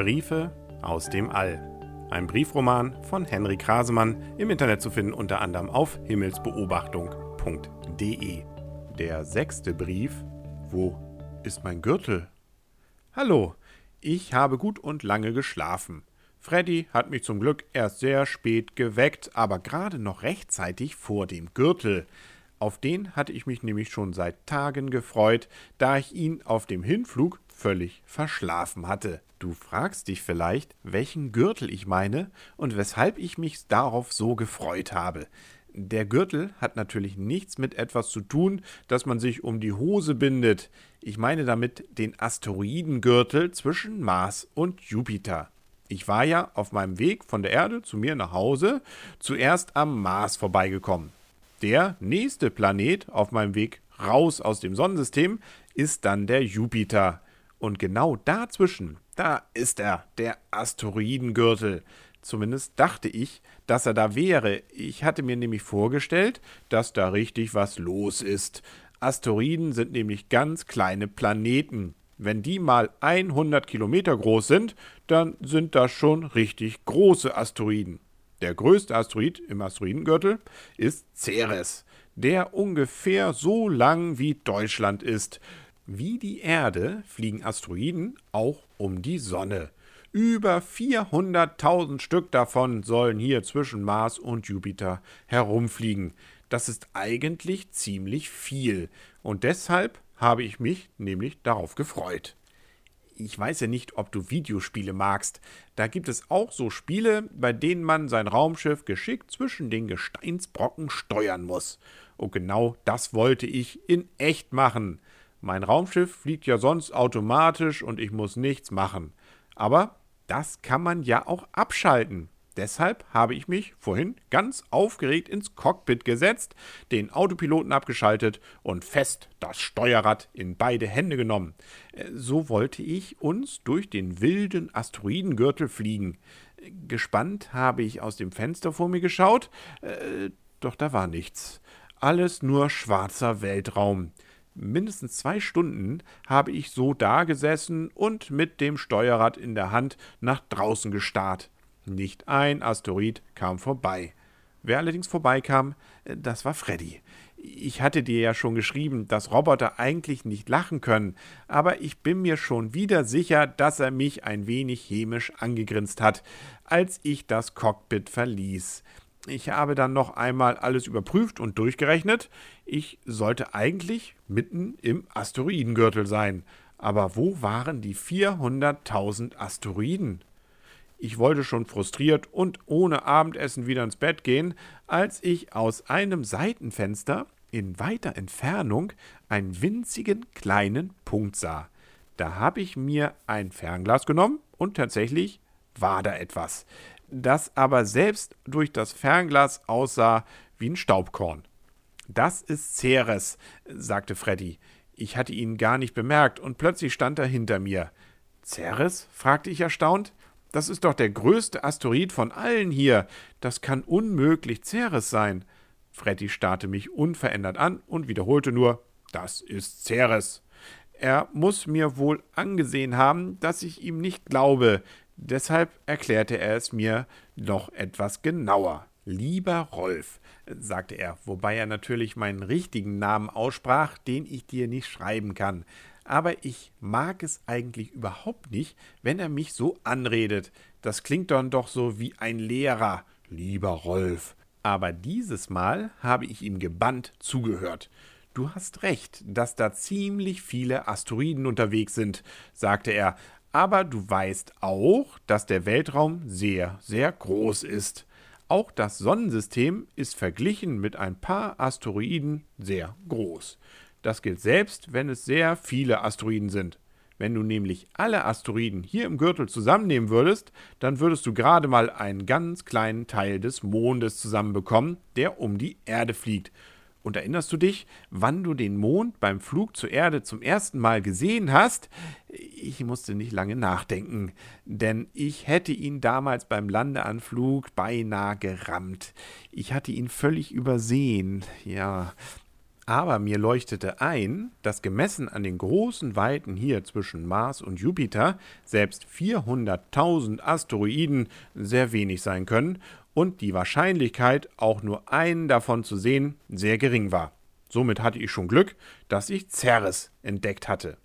Briefe aus dem All. Ein Briefroman von Henry Krasemann, im Internet zu finden unter anderem auf himmelsbeobachtung.de. Der sechste Brief. Wo ist mein Gürtel? Hallo, ich habe gut und lange geschlafen. Freddy hat mich zum Glück erst sehr spät geweckt, aber gerade noch rechtzeitig vor dem Gürtel. Auf den hatte ich mich nämlich schon seit Tagen gefreut, da ich ihn auf dem Hinflug völlig verschlafen hatte. Du fragst dich vielleicht, welchen Gürtel ich meine und weshalb ich mich darauf so gefreut habe. Der Gürtel hat natürlich nichts mit etwas zu tun, das man sich um die Hose bindet. Ich meine damit den Asteroidengürtel zwischen Mars und Jupiter. Ich war ja auf meinem Weg von der Erde zu mir nach Hause zuerst am Mars vorbeigekommen. Der nächste Planet auf meinem Weg raus aus dem Sonnensystem ist dann der Jupiter. Und genau dazwischen, da ist er, der Asteroidengürtel. Zumindest dachte ich, dass er da wäre. Ich hatte mir nämlich vorgestellt, dass da richtig was los ist. Asteroiden sind nämlich ganz kleine Planeten. Wenn die mal 100 Kilometer groß sind, dann sind das schon richtig große Asteroiden. Der größte Asteroid im Asteroidengürtel ist Ceres, der ungefähr so lang wie Deutschland ist. Wie die Erde fliegen Asteroiden auch um die Sonne. Über 400.000 Stück davon sollen hier zwischen Mars und Jupiter herumfliegen. Das ist eigentlich ziemlich viel und deshalb habe ich mich nämlich darauf gefreut ich weiß ja nicht, ob du Videospiele magst. Da gibt es auch so Spiele, bei denen man sein Raumschiff geschickt zwischen den Gesteinsbrocken steuern muss. Und genau das wollte ich in echt machen. Mein Raumschiff fliegt ja sonst automatisch und ich muss nichts machen. Aber das kann man ja auch abschalten. Deshalb habe ich mich vorhin ganz aufgeregt ins Cockpit gesetzt, den Autopiloten abgeschaltet und fest das Steuerrad in beide Hände genommen. Äh, so wollte ich uns durch den wilden Asteroidengürtel fliegen. Gespannt habe ich aus dem Fenster vor mir geschaut, äh, doch da war nichts. Alles nur schwarzer Weltraum. Mindestens zwei Stunden habe ich so dagesessen und mit dem Steuerrad in der Hand nach draußen gestarrt. Nicht ein Asteroid kam vorbei. Wer allerdings vorbeikam, äh, das war Freddy. Ich hatte dir ja schon geschrieben, dass Roboter eigentlich nicht lachen können, aber ich bin mir schon wieder sicher, dass er mich ein wenig hämisch angegrinst hat, als ich das Cockpit verließ. Ich habe dann noch einmal alles überprüft und durchgerechnet. Ich sollte eigentlich mitten im Asteroidengürtel sein. Aber wo waren die 400.000 Asteroiden? Ich wollte schon frustriert und ohne Abendessen wieder ins Bett gehen, als ich aus einem Seitenfenster in weiter Entfernung einen winzigen kleinen Punkt sah. Da habe ich mir ein Fernglas genommen und tatsächlich war da etwas, das aber selbst durch das Fernglas aussah wie ein Staubkorn. Das ist Ceres, sagte Freddy. Ich hatte ihn gar nicht bemerkt und plötzlich stand er hinter mir. Ceres? fragte ich erstaunt. Das ist doch der größte Asteroid von allen hier. Das kann unmöglich Ceres sein. Freddy starrte mich unverändert an und wiederholte nur: Das ist Ceres. Er muss mir wohl angesehen haben, dass ich ihm nicht glaube. Deshalb erklärte er es mir noch etwas genauer. Lieber Rolf, sagte er, wobei er natürlich meinen richtigen Namen aussprach, den ich dir nicht schreiben kann aber ich mag es eigentlich überhaupt nicht, wenn er mich so anredet. Das klingt dann doch so wie ein Lehrer, lieber Rolf. Aber dieses Mal habe ich ihm gebannt zugehört. Du hast recht, dass da ziemlich viele Asteroiden unterwegs sind, sagte er, aber du weißt auch, dass der Weltraum sehr, sehr groß ist. Auch das Sonnensystem ist verglichen mit ein paar Asteroiden sehr groß. Das gilt selbst, wenn es sehr viele Asteroiden sind. Wenn du nämlich alle Asteroiden hier im Gürtel zusammennehmen würdest, dann würdest du gerade mal einen ganz kleinen Teil des Mondes zusammenbekommen, der um die Erde fliegt. Und erinnerst du dich, wann du den Mond beim Flug zur Erde zum ersten Mal gesehen hast? Ich musste nicht lange nachdenken, denn ich hätte ihn damals beim Landeanflug beinahe gerammt. Ich hatte ihn völlig übersehen. Ja, Aber mir leuchtete ein, dass gemessen an den großen Weiten hier zwischen Mars und Jupiter selbst 400.000 Asteroiden sehr wenig sein können und die Wahrscheinlichkeit, auch nur einen davon zu sehen, sehr gering war. Somit hatte ich schon Glück, dass ich Ceres entdeckt hatte.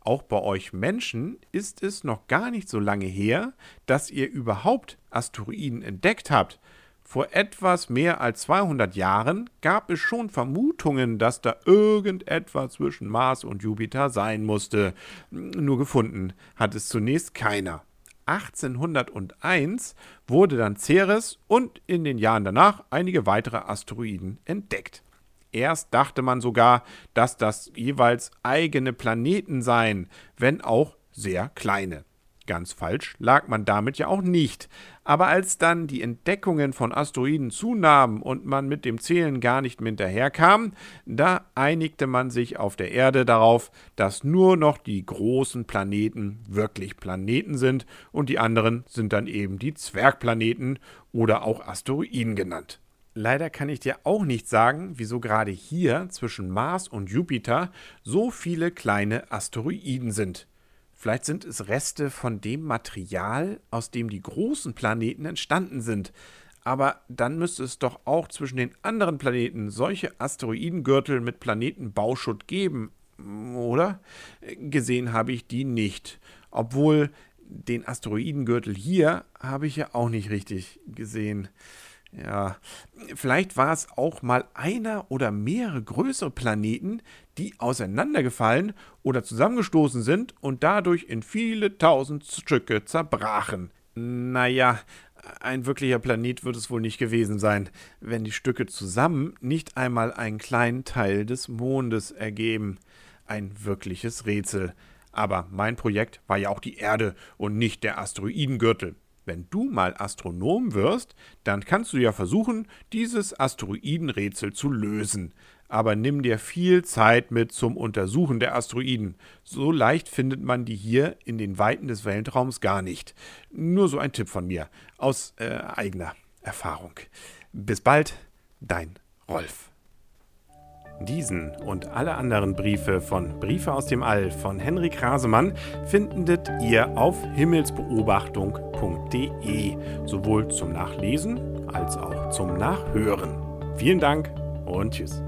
Auch bei euch Menschen ist es noch gar nicht so lange her, dass ihr überhaupt Asteroiden entdeckt habt. Vor etwas mehr als 200 Jahren gab es schon Vermutungen, dass da irgendetwas zwischen Mars und Jupiter sein musste. Nur gefunden hat es zunächst keiner. 1801 wurde dann Ceres und in den Jahren danach einige weitere Asteroiden entdeckt. Erst dachte man sogar, dass das jeweils eigene Planeten seien, wenn auch sehr kleine. Ganz falsch lag man damit ja auch nicht. Aber als dann die Entdeckungen von Asteroiden zunahmen und man mit dem Zählen gar nicht mehr hinterherkam, da einigte man sich auf der Erde darauf, dass nur noch die großen Planeten wirklich Planeten sind und die anderen sind dann eben die Zwergplaneten oder auch Asteroiden genannt. Leider kann ich dir auch nicht sagen, wieso gerade hier zwischen Mars und Jupiter so viele kleine Asteroiden sind. Vielleicht sind es Reste von dem Material, aus dem die großen Planeten entstanden sind. Aber dann müsste es doch auch zwischen den anderen Planeten solche Asteroidengürtel mit Planetenbauschutt geben, oder? Gesehen habe ich die nicht. Obwohl den Asteroidengürtel hier habe ich ja auch nicht richtig gesehen. Ja, vielleicht war es auch mal einer oder mehrere größere Planeten, die auseinandergefallen oder zusammengestoßen sind und dadurch in viele tausend Stücke zerbrachen. Naja, ein wirklicher Planet wird es wohl nicht gewesen sein, wenn die Stücke zusammen nicht einmal einen kleinen Teil des Mondes ergeben. Ein wirkliches Rätsel. Aber mein Projekt war ja auch die Erde und nicht der Asteroidengürtel. Wenn du mal Astronom wirst, dann kannst du ja versuchen, dieses Asteroidenrätsel zu lösen. Aber nimm dir viel Zeit mit zum Untersuchen der Asteroiden. So leicht findet man die hier in den Weiten des Weltraums gar nicht. Nur so ein Tipp von mir, aus äh, eigener Erfahrung. Bis bald, dein Rolf. Diesen und alle anderen Briefe von Briefe aus dem All von Henrik Rasemann findet ihr auf himmelsbeobachtung.de, sowohl zum Nachlesen als auch zum Nachhören. Vielen Dank und tschüss.